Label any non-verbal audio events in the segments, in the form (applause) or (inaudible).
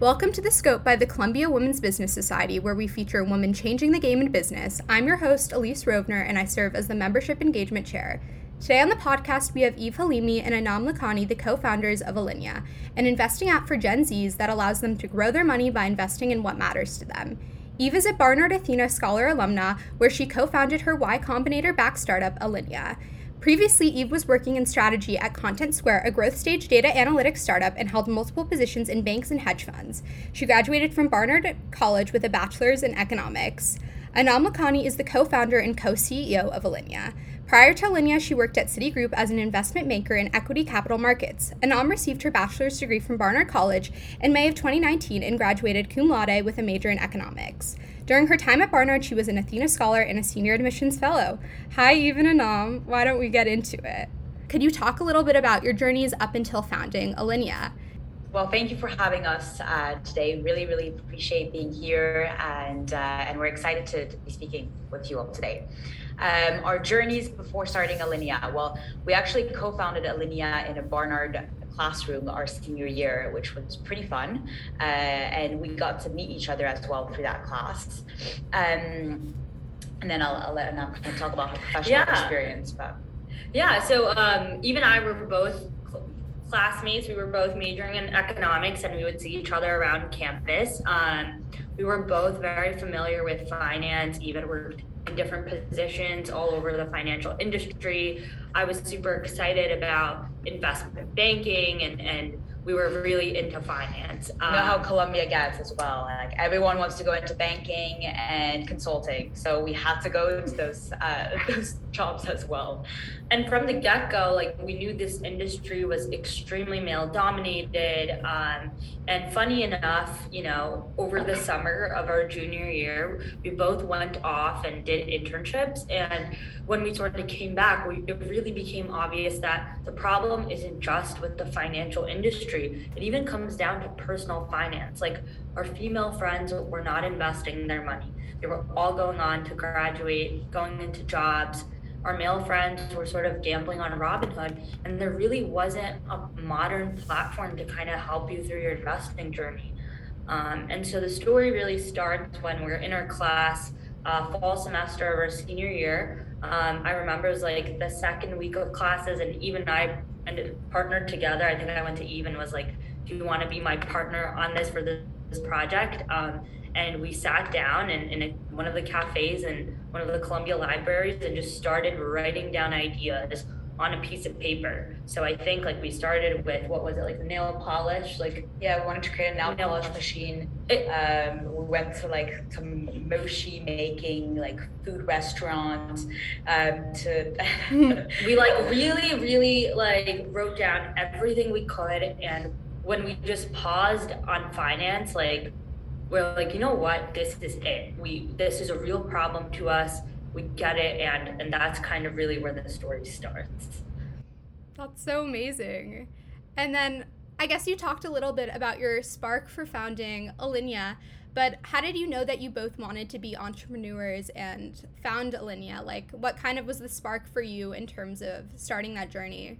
Welcome to The Scope by the Columbia Women's Business Society, where we feature women changing the game in business. I'm your host, Elise Rovner, and I serve as the Membership Engagement Chair. Today on the podcast, we have Eve Halimi and Anam Lakhani, the co founders of Alinea, an investing app for Gen Zs that allows them to grow their money by investing in what matters to them. Eve is a Barnard Athena Scholar alumna, where she co founded her Y Combinator backed startup, Alinea. Previously, Eve was working in strategy at Content Square, a growth stage data analytics startup, and held multiple positions in banks and hedge funds. She graduated from Barnard College with a bachelor's in economics. Anam Lakhani is the co founder and co CEO of Alinea. Prior to Alinea, she worked at Citigroup as an investment banker in equity capital markets. Anam received her bachelor's degree from Barnard College in May of 2019 and graduated cum laude with a major in economics. During her time at Barnard, she was an Athena Scholar and a Senior Admissions Fellow. Hi, Eve and Anam. Why don't we get into it? Could you talk a little bit about your journeys up until founding Alinea? Well, thank you for having us uh, today. Really, really appreciate being here, and uh, and we're excited to, to, be speaking with you all today. Um, our journeys before starting Alinea. Well, we actually co-founded Alinea in a Barnard classroom our senior year, which was pretty fun. Uh, and we got to meet each other as well through that class. Um, and then I'll, I'll let Anam talk about her professional yeah. experience. But yeah, so um, Eve and I were both classmates. We were both majoring in economics, and we would see each other around campus. Um, we were both very familiar with finance, even worked in different positions all over the financial industry. I was super excited about investment banking and, and we were really into finance. Um, you know how um, Columbia gets as well. Like everyone wants to go into banking and consulting, so we had to go into those uh, (laughs) those jobs as well. And from the get go, like we knew this industry was extremely male dominated. Um, and funny enough, you know, over the summer of our junior year, we both went off and did internships. And when we sort of came back, we, it really became obvious that the problem isn't just with the financial industry. It even comes down to personal finance. Like our female friends were not investing their money. They were all going on to graduate, going into jobs. Our male friends were sort of gambling on Robinhood, and there really wasn't a modern platform to kind of help you through your investing journey. Um, and so the story really starts when we're in our class, uh, fall semester of our senior year. Um, I remember it was like the second week of classes, and Eve and I ended partnered together. I think I went to Eve and was like, "Do you want to be my partner on this for this, project?" Um, and we sat down in, in a, one of the cafes in one of the Columbia libraries and just started writing down ideas on a piece of paper. So I think like we started with what was it like nail polish, like yeah, we wanted to create a nail, nail polish machine. It, um, we went to like some mochi making, like food restaurants. Um, to (laughs) (laughs) we like really, really like wrote down everything we could, and when we just paused on finance, like we're like, you know what, this is it. We this is a real problem to us we get it and and that's kind of really where the story starts. That's so amazing. And then i guess you talked a little bit about your spark for founding alinea but how did you know that you both wanted to be entrepreneurs and found alinea? Like what kind of was the spark for you in terms of starting that journey?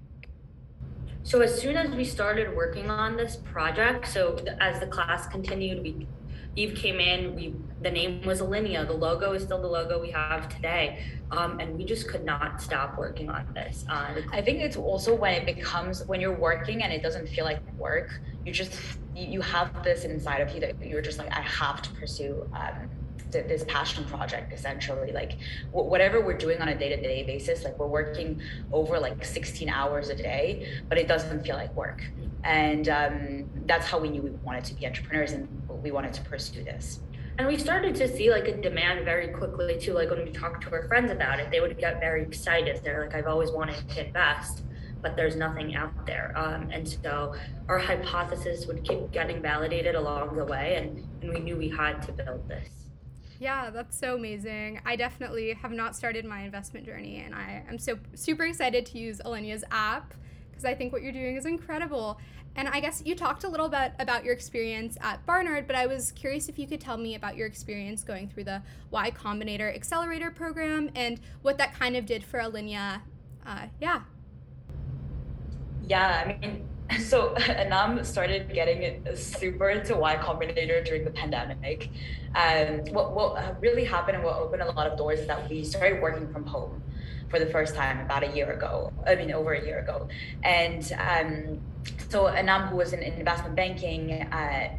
So as soon as we started working on this project so as the class continued we Eve came in, we the name was Alinea. The logo is still the logo we have today. Um, and we just could not stop working on this. Uh, I think it's also when it becomes when you're working and it doesn't feel like work, you just you have this inside of you that you're just like, I have to pursue um, this passion project essentially like whatever we're doing on a day-to-day basis like we're working over like 16 hours a day but it doesn't feel like work and um, that's how we knew we wanted to be entrepreneurs and we wanted to pursue this and we started to see like a demand very quickly too like when we talked to our friends about it they would get very excited they're like i've always wanted to invest but there's nothing out there um, and so our hypothesis would keep getting validated along the way and, and we knew we had to build this yeah, that's so amazing. I definitely have not started my investment journey, and I am so super excited to use Alinea's app because I think what you're doing is incredible. And I guess you talked a little bit about your experience at Barnard, but I was curious if you could tell me about your experience going through the Y Combinator Accelerator program and what that kind of did for Alinea. Uh, yeah. Yeah, I mean, (laughs) so (laughs) Anam started getting super into Y Combinator during the pandemic. Um, what, what really happened and what opened a lot of doors is that we started working from home for the first time about a year ago. I mean, over a year ago. And um, so Anam, who was in investment banking, uh,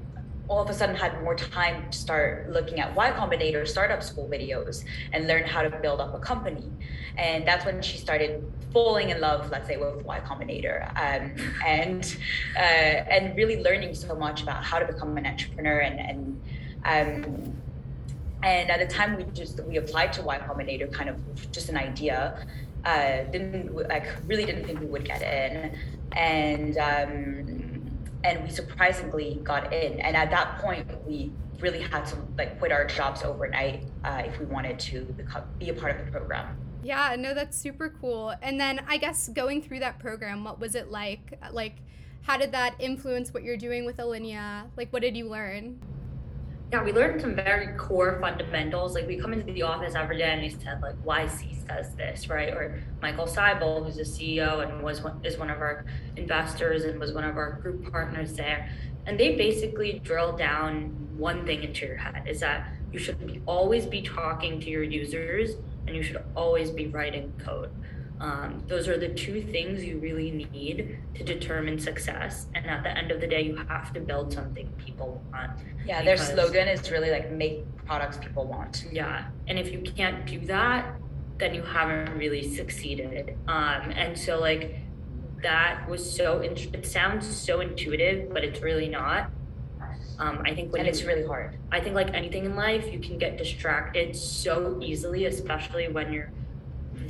all of a sudden had more time to start looking at Y Combinator startup school videos and learn how to build up a company. And that's when she started falling in love, let's say, with Y Combinator, um, and uh, and really learning so much about how to become an entrepreneur and and um, and at the time we just we applied to Y Combinator, kind of just an idea. Uh, didn't like really didn't think we would get in, and um, and we surprisingly got in. And at that point, we really had to like quit our jobs overnight uh, if we wanted to become, be a part of the program. Yeah, no, that's super cool. And then I guess going through that program, what was it like? Like, how did that influence what you're doing with Alinea? Like, what did you learn? Yeah, we learned some very core fundamentals. Like we come into the office every day and we said like YC says this, right? Or Michael Seibel, who's the CEO and was one, is one of our investors and was one of our group partners there. And they basically drill down one thing into your head is that you should be, always be talking to your users and you should always be writing code. Um, those are the two things you really need to determine success. And at the end of the day, you have to build something people want. Yeah, their slogan is really like make products people want. Yeah. And if you can't do that, then you haven't really succeeded. Um, and so, like, that was so, it sounds so intuitive, but it's really not. Um, I think when and it's really hard. I think like anything in life, you can get distracted so easily, especially when you're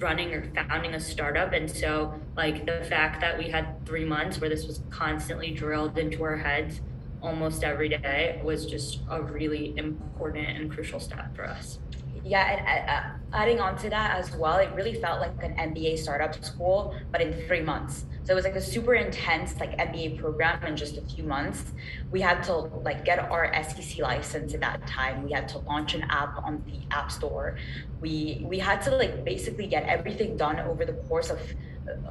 running or founding a startup. And so, like, the fact that we had three months where this was constantly drilled into our heads almost every day was just a really important and crucial step for us. Yeah, and uh, adding on to that as well, it really felt like an MBA startup school, but in three months. So it was like a super intense like MBA program in just a few months. We had to like get our SEC license at that time. We had to launch an app on the App Store. We we had to like basically get everything done over the course of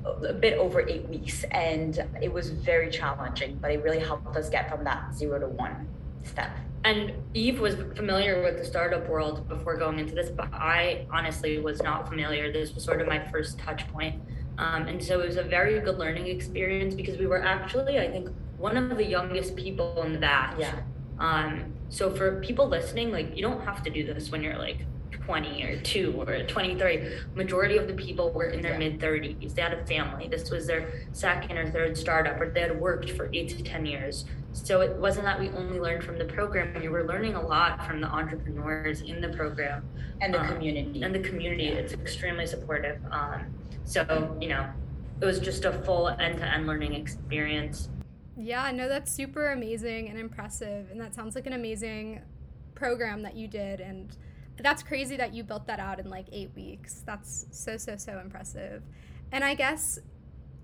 uh, a bit over eight weeks, and it was very challenging. But it really helped us get from that zero to one step and Eve was familiar with the startup world before going into this, but I honestly was not familiar. This was sort of my first touch point. Um, and so it was a very good learning experience because we were actually, I think, one of the youngest people in the batch. Yeah. Um, so for people listening, like you don't have to do this when you're like 20 or 2 or 23 majority of the people were in their yeah. mid 30s they had a family. This was their second or third startup or they had worked for 8 to 10 years. So it wasn't that we only learned from the program. We were learning a lot from the entrepreneurs in the program. And the um, community. and the community. Yeah. it's extremely supportive. Um, so you know it was just a full end-to-end learning experience yeah no that's super amazing and impressive and that sounds like an amazing program that you did and that's crazy that you built that out in like eight weeks. That's so, so, so impressive. And I guess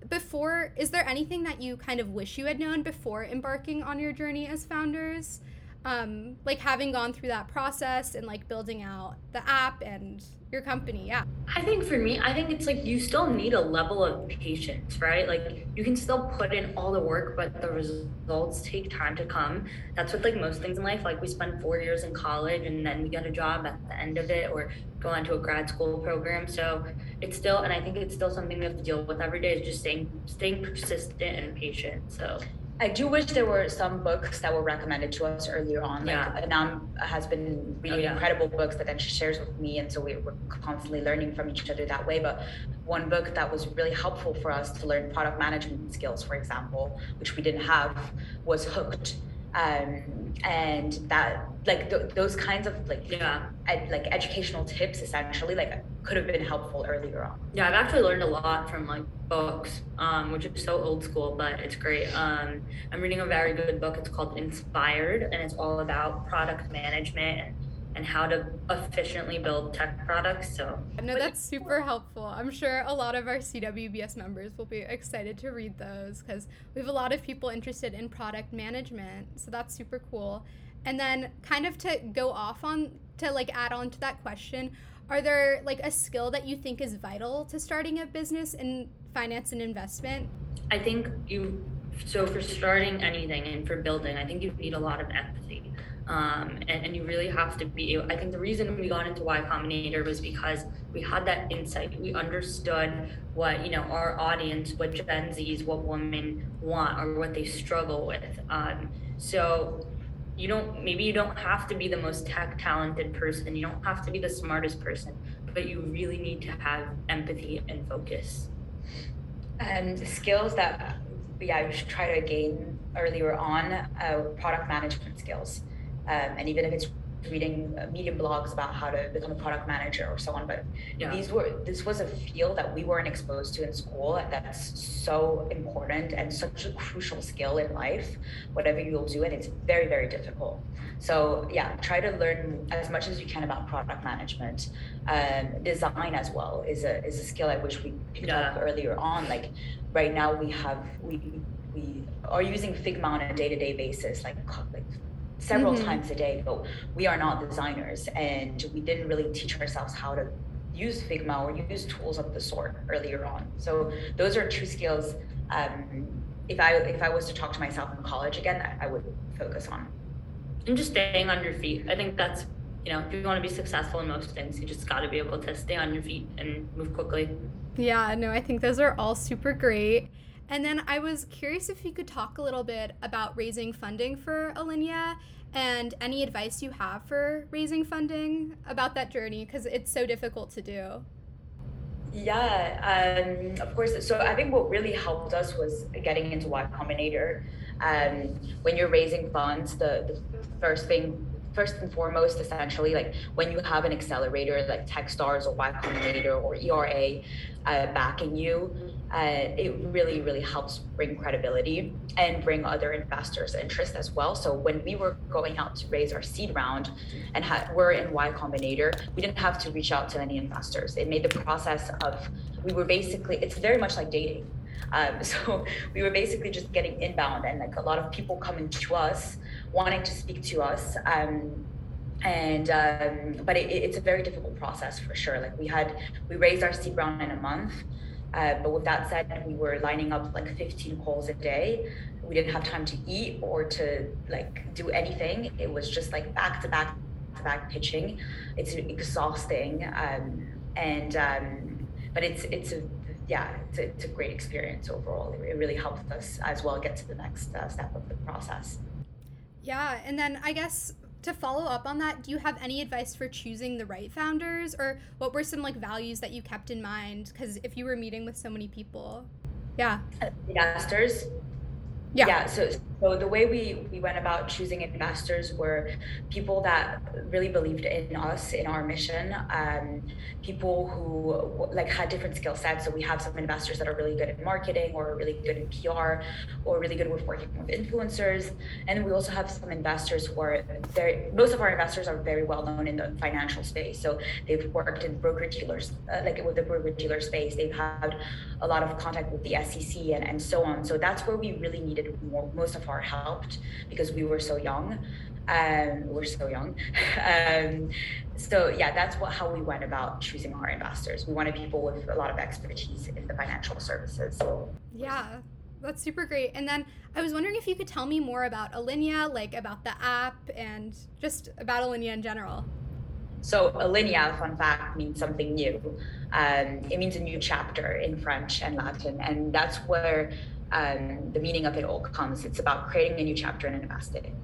before, is there anything that you kind of wish you had known before embarking on your journey as founders? Um, like having gone through that process and like building out the app and your company yeah. I think for me i think it's like you still need a level of patience right? Like you can still put in all the work but the results take time to come. That's what like most things in life like we spend four years in college and then we get a job at the end of it or go on to a grad school program. So it's still and i think it's still something we have to deal with every day is just staying staying persistent and patient so I do wish there were some books that were recommended to us earlier on. Like yeah. Anam has been reading oh, yeah. incredible books that then she shares with me, and so we, we're constantly learning from each other that way. But one book that was really helpful for us to learn product management skills, for example, which we didn't have, was Hooked um, and that like th- those kinds of like yeah. ed- like educational tips essentially like could have been helpful earlier on. Yeah i've actually learned a lot from like books um, which is so old school but it's great. Um, i'm reading a very good book. It's called inspired and it's all about product management and how to efficiently build tech products. So, no, that's super helpful. I'm sure a lot of our CWBS members will be excited to read those because we have a lot of people interested in product management. So, that's super cool. And then, kind of to go off on, to like add on to that question, are there like a skill that you think is vital to starting a business in finance and investment? I think you so for starting anything and for building, I think you need a lot of empathy. Um, and, and, you really have to be i think the reason we got into y combinator was because we had that insight. We understood what you know our audience what gen z's what women want or what they struggle with. Um, so you don't maybe you don't have to be the most tech talented person. You don't have to be the smartest person but you really need to have empathy and focus. And skills that yeah you should try to gain earlier on uh, product management skills um, and even if it's reading uh, medium blogs about how to become a product manager or so on but yeah. these were this was a field that we weren't exposed to in school that's so important and such a crucial skill in life whatever you'll do and it's very very difficult so yeah try to learn as much as you can about product management um, design as well is a is a skill i wish we picked yeah. up earlier on like right now we have we we are using figma on a day-to-day basis like like several mm-hmm. times a day, but we are not designers and we didn't really teach ourselves how to use Figma or use tools of the sort earlier on. So those are two skills. Um, if I if I was to talk to myself in college again, I, I would focus on. And just staying on your feet. I think that's you know if you want to be successful in most things, you just got to be able to stay on your feet and move quickly. Yeah, no, I think those are all super great. And then I was curious if you could talk a little bit about raising funding for Alinea and any advice you have for raising funding about that journey because it's so difficult to do. Yeah, um, of course. So I think what really helped us was getting into Y Combinator. Um, when you're raising funds, the, the first thing first and foremost, essentially, like when you have an accelerator like Techstars or Y Combinator or ERA uh, backing you, uh, it really, really helps bring credibility and bring other investors interest as well. So when we were going out to raise our seed round and ha- we're in Y Combinator, we didn't have to reach out to any investors. It made the process of, we were basically, it's very much like dating. Um, (laughs) so we were basically just getting inbound and like a lot of people coming to us wanting to speak to us. Um, and um, but it, it's a very difficult process for sure. Like we had we raised our seed round in a month. Uh, but with that said, we were lining up like 15 calls a day. We didn't have time to eat or to like do anything. It was just like back to back to back pitching. It's exhausting, um, and um, but it's it's a yeah, it's a, it's a great experience overall. It, really helped us as well get to the next uh, step of the process. Yeah, and then I guess to follow up on that, do you have any advice for choosing the right founders, or what were some like values that you kept in mind? Because if you were meeting with so many people, yeah, uh, investors. Yeah. Yeah. So so the way we, we went about choosing investors were people that really believed in us, in our mission, um, people who like had different skill sets. So we have some investors that are really good at marketing or really good in PR or really good with working with influencers. And we also have some investors who are very, most of our investors are very well known in the financial space. So they've worked in broker dealers, uh, like with the broker dealer space. They've had a lot of contact with the SEC and, and so on. So that's where we really needed most of our helped because we were so young. Um, we're so young. (laughs) um, so yeah, that's what how we went about choosing our investors. We wanted people with a lot of expertise in the financial services. Yeah, that's super great. And then I was wondering if you could tell me more about Alinea, like about the app and just about Alinea in general. So Alinea, fun fact, means something new. Um, it means a new chapter in French and Latin, and that's where um, the meaning of it all comes. It's about creating a new chapter in investing.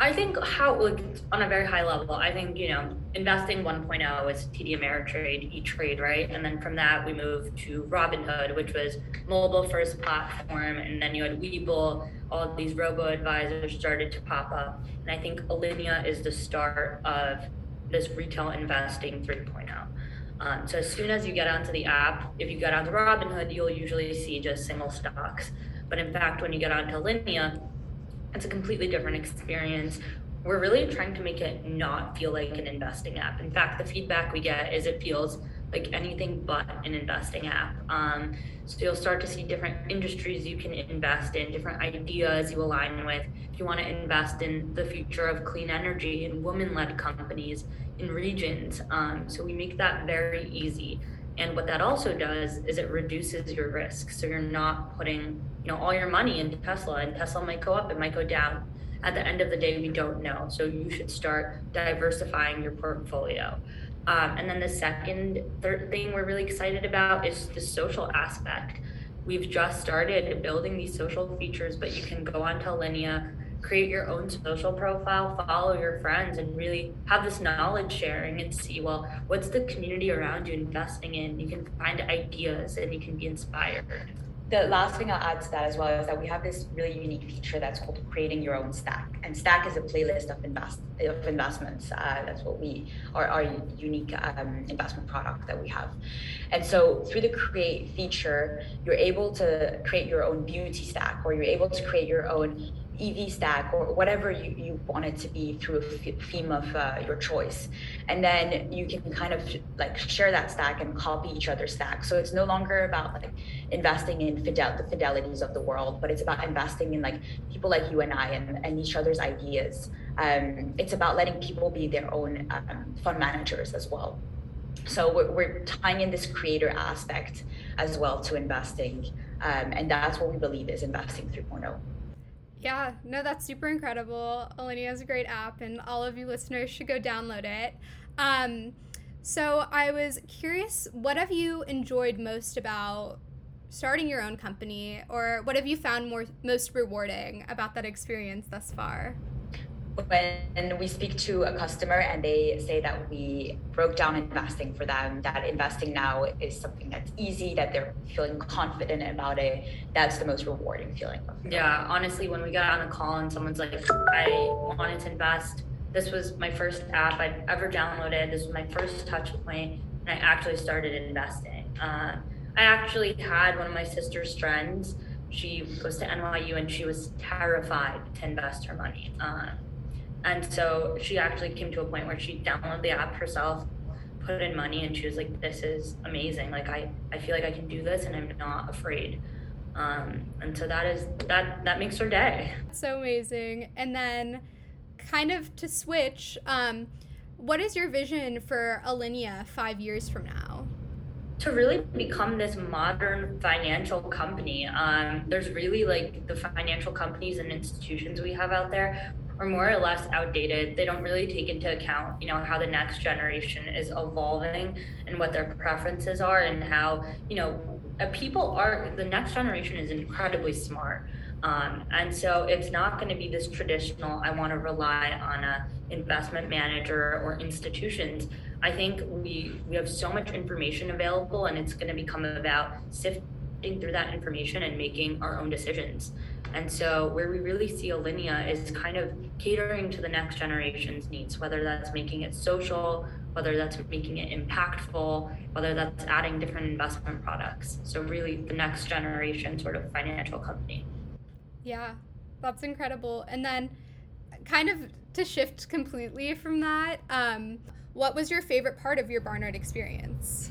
I think how, like, on a very high level, I think, you know, investing 1.0 is TD Ameritrade, E-Trade, right? And then from that, we moved to Robinhood, which was mobile first platform. And then you had Webull, all these robo advisors started to pop up. And I think Alinea is the start of this retail investing 3.0. Um, so as soon as you get onto the app, if you get onto Robinhood, you'll usually see just single stocks. But in fact, when you get onto Alinea, it's a completely different experience. We're really trying to make it not feel like an investing app. In fact, the feedback we get is it feels like anything but an investing app. Um, so you'll start to see different industries you can invest in, different ideas you align with. If you want to invest in the future of clean energy and women led companies in regions. Um, so we make that very easy. and what that also does is it reduces your risk. So you're not putting, you know, all your money into Tesla and Tesla might go up, it might go down. At the end of the day, we don't know. So you should start diversifying your portfolio. Um, and then the second, third thing we're really excited about is the social aspect. We've just started building these social features, but you can go onto Alinea create your own social profile, follow your friends, and really have this knowledge sharing and see, well, what's the community around you investing in? You can find ideas and you can be inspired. The last thing I'll add to that as well is that we have this really unique feature that's called creating your own stack. And stack is a playlist of invest of investments. Uh, that's what we are our unique um, investment product that we have. And so through the create feature, you're able to create your own beauty stack, or you're able to create your own EV stack or whatever you, you want it to be through a theme of uh, your choice. And then you can kind of like share that stack and copy each other's stack. So it's no longer about like investing in fidel- the fidelities of the world, but it's about investing in like people like you and I and, and each other's ideas. Um, it's about letting people be their own um, fund managers as well. So we're, we're, tying in this creator aspect as well to investing. Um, and that's what we believe is investing 3.0. Yeah, no, that's super incredible. Alinea is a great app, and all of you listeners should go download it. Um, so I was curious, what have you enjoyed most about starting your own company, or what have you found more most rewarding about that experience thus far? When we speak to a customer and they say that we broke down investing for them, that investing now is something that's easy, that they're feeling confident about it, that's the most rewarding feeling. Yeah, honestly, when we got on a call and someone's like, I wanted to invest, this was my first app I've ever downloaded, this was my first touch point, and I actually started investing. Uh, I actually had one of my sister's friends. She goes to NYU and she was terrified to invest her money. Uh, and so she actually came to a point where she downloaded the app herself, put in money, and she was like, "This is amazing! Like I, I feel like I can do this, and I'm not afraid." Um, and so that is that that makes her day. So amazing. And then, kind of to switch, um, what is your vision for Alinea five years from now? to really become this modern financial company. Um, there's really like the financial companies and institutions we have out there are more or less outdated. They don't really take into account, you know, how the next generation is evolving and what their preferences are and how, you know, uh, people are the next generation is incredibly smart. Um, and so it's not going to be this traditional, I want to rely on a investment manager or institutions. I think we we have so much information available and it's going to become about sifting through that information and making our own decisions. And so, where we really see Alinea is kind of catering to the next generation's needs, whether that's making it social, whether that's making it impactful, whether that's adding different investment products. So, really, the next generation sort of financial company. Yeah, that's incredible. And then, kind of to shift completely from that, um, what was your favorite part of your Barnard experience?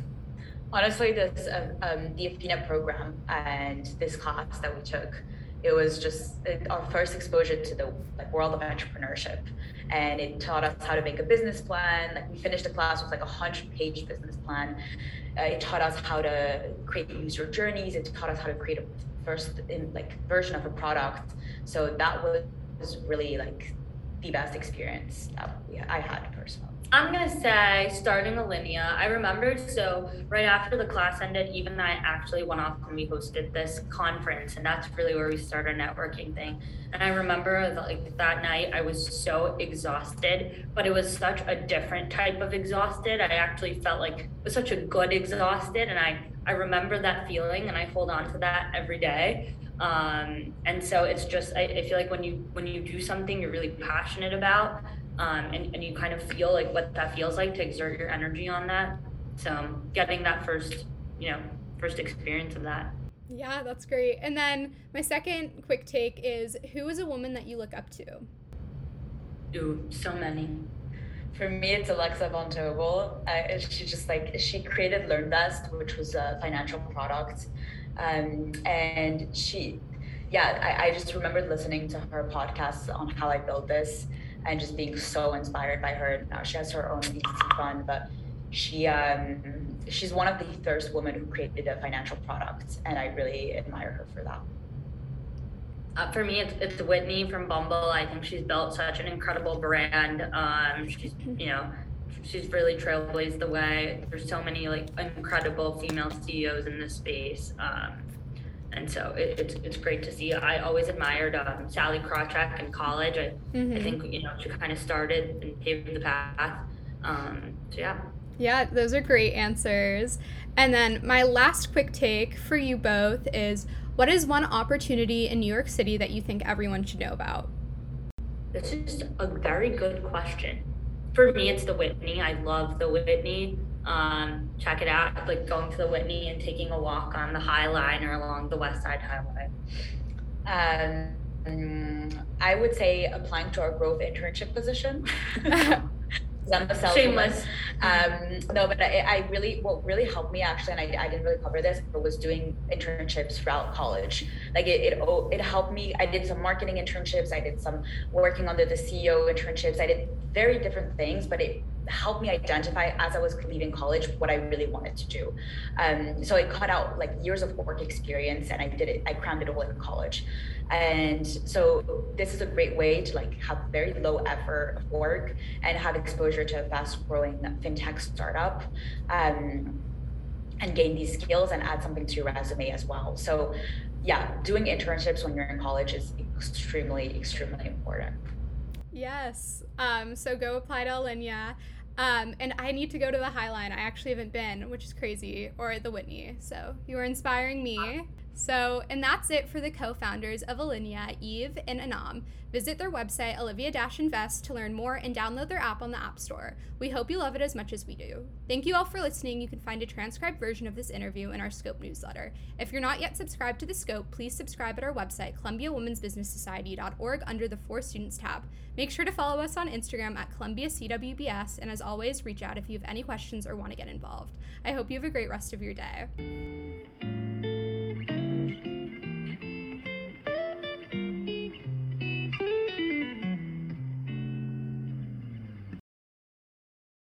Honestly, this uh, um, the Athena program and this class that we took it was just our first exposure to the like world of entrepreneurship. And it taught us how to make a business plan. Like we finished the class with like a hundred page business plan. Uh, it taught us how to create user journeys. It taught us how to create a first in like version of a product. So that was really like the best experience that we, i had personally I'm gonna say starting Alinea. I remember so right after the class ended, Eve and I actually went off and we hosted this conference, and that's really where we started our networking thing. And I remember like that night, I was so exhausted, but it was such a different type of exhausted. I actually felt like it was such a good exhausted, and I I remember that feeling, and I hold on to that every day. Um, and so it's just I, I feel like when you when you do something you're really passionate about um, and, and you kind of feel like what that feels like to exert your energy on that. So getting that first, you know, first experience of that. Yeah, that's great. And then my second quick take is who is a woman that you look up to? Ooh, so many. For me, it's Alexa von Tobel. Uh, she just like she created LearnVest, which was a financial product, um, and she, yeah, I, I just remembered listening to her podcast on how I built this, and just being so inspired by her. Now she has her own fund, but she um, she's one of the first women who created a financial product, and I really admire her for that. Uh, for me, it's, it's Whitney from Bumble. I think she's built such an incredible brand. Um, she's, you know, she's really trailblazed the way. There's so many like incredible female CEOs in this space. Um, and so it, it's, it's great to see. I always admired um, Sallie Krawcheck in college. I, mm-hmm. I think, you know, she kind of started and paved the path. Um, so yeah. Yeah, those are great answers. And then my last quick take for you both is what is one opportunity in New York City that you think everyone should know about? This is a very good question. For me, it's the Whitney. I love the Whitney. Um, check it out, like going to the Whitney and taking a walk on the High Line or along the West Side Highway. Um, I would say applying to our growth internship position. (laughs) (laughs) I'm a sales Shameless. Um, no, but I, I, really, what really helped me actually, and I, I didn't really cover this, but was doing internships throughout college. Like it, it, oh, it helped me. I did some marketing internships. I did some working under the CEO internships. I did very different things, but it helped me identify as I was leaving college what I really wanted to do. Um, so I cut out like years of work experience and I did it, I crammed it all in college. And so this is a great way to like have very low effort of work and have exposure to a fast growing fintech startup. Um, and gain these skills and add something to your resume as well. So, yeah, doing internships when you're in college is extremely, extremely important. Yes. Um, so go apply to Alinea. Um, and I need to go to the Highline. I actually haven't been, which is crazy, or the Whitney. So you are inspiring me. So, and that's it for the co founders of Alinea, Eve and Anam. Visit their website, Alinea Invest, to learn more and download their app on the App Store. We hope you love it as much as we do. Thank you all for listening. You can find a transcribed version of this interview in our Scope newsletter. If you're not yet subscribed to the Scope, please subscribe at our website, ColumbiaWomen'sBusinessSociety.org, under the For Students tab. Make sure to follow us on Instagram at ColumbiaCWBS, and as always, reach out if you have any questions or want to get involved. I hope you have a great rest of your day.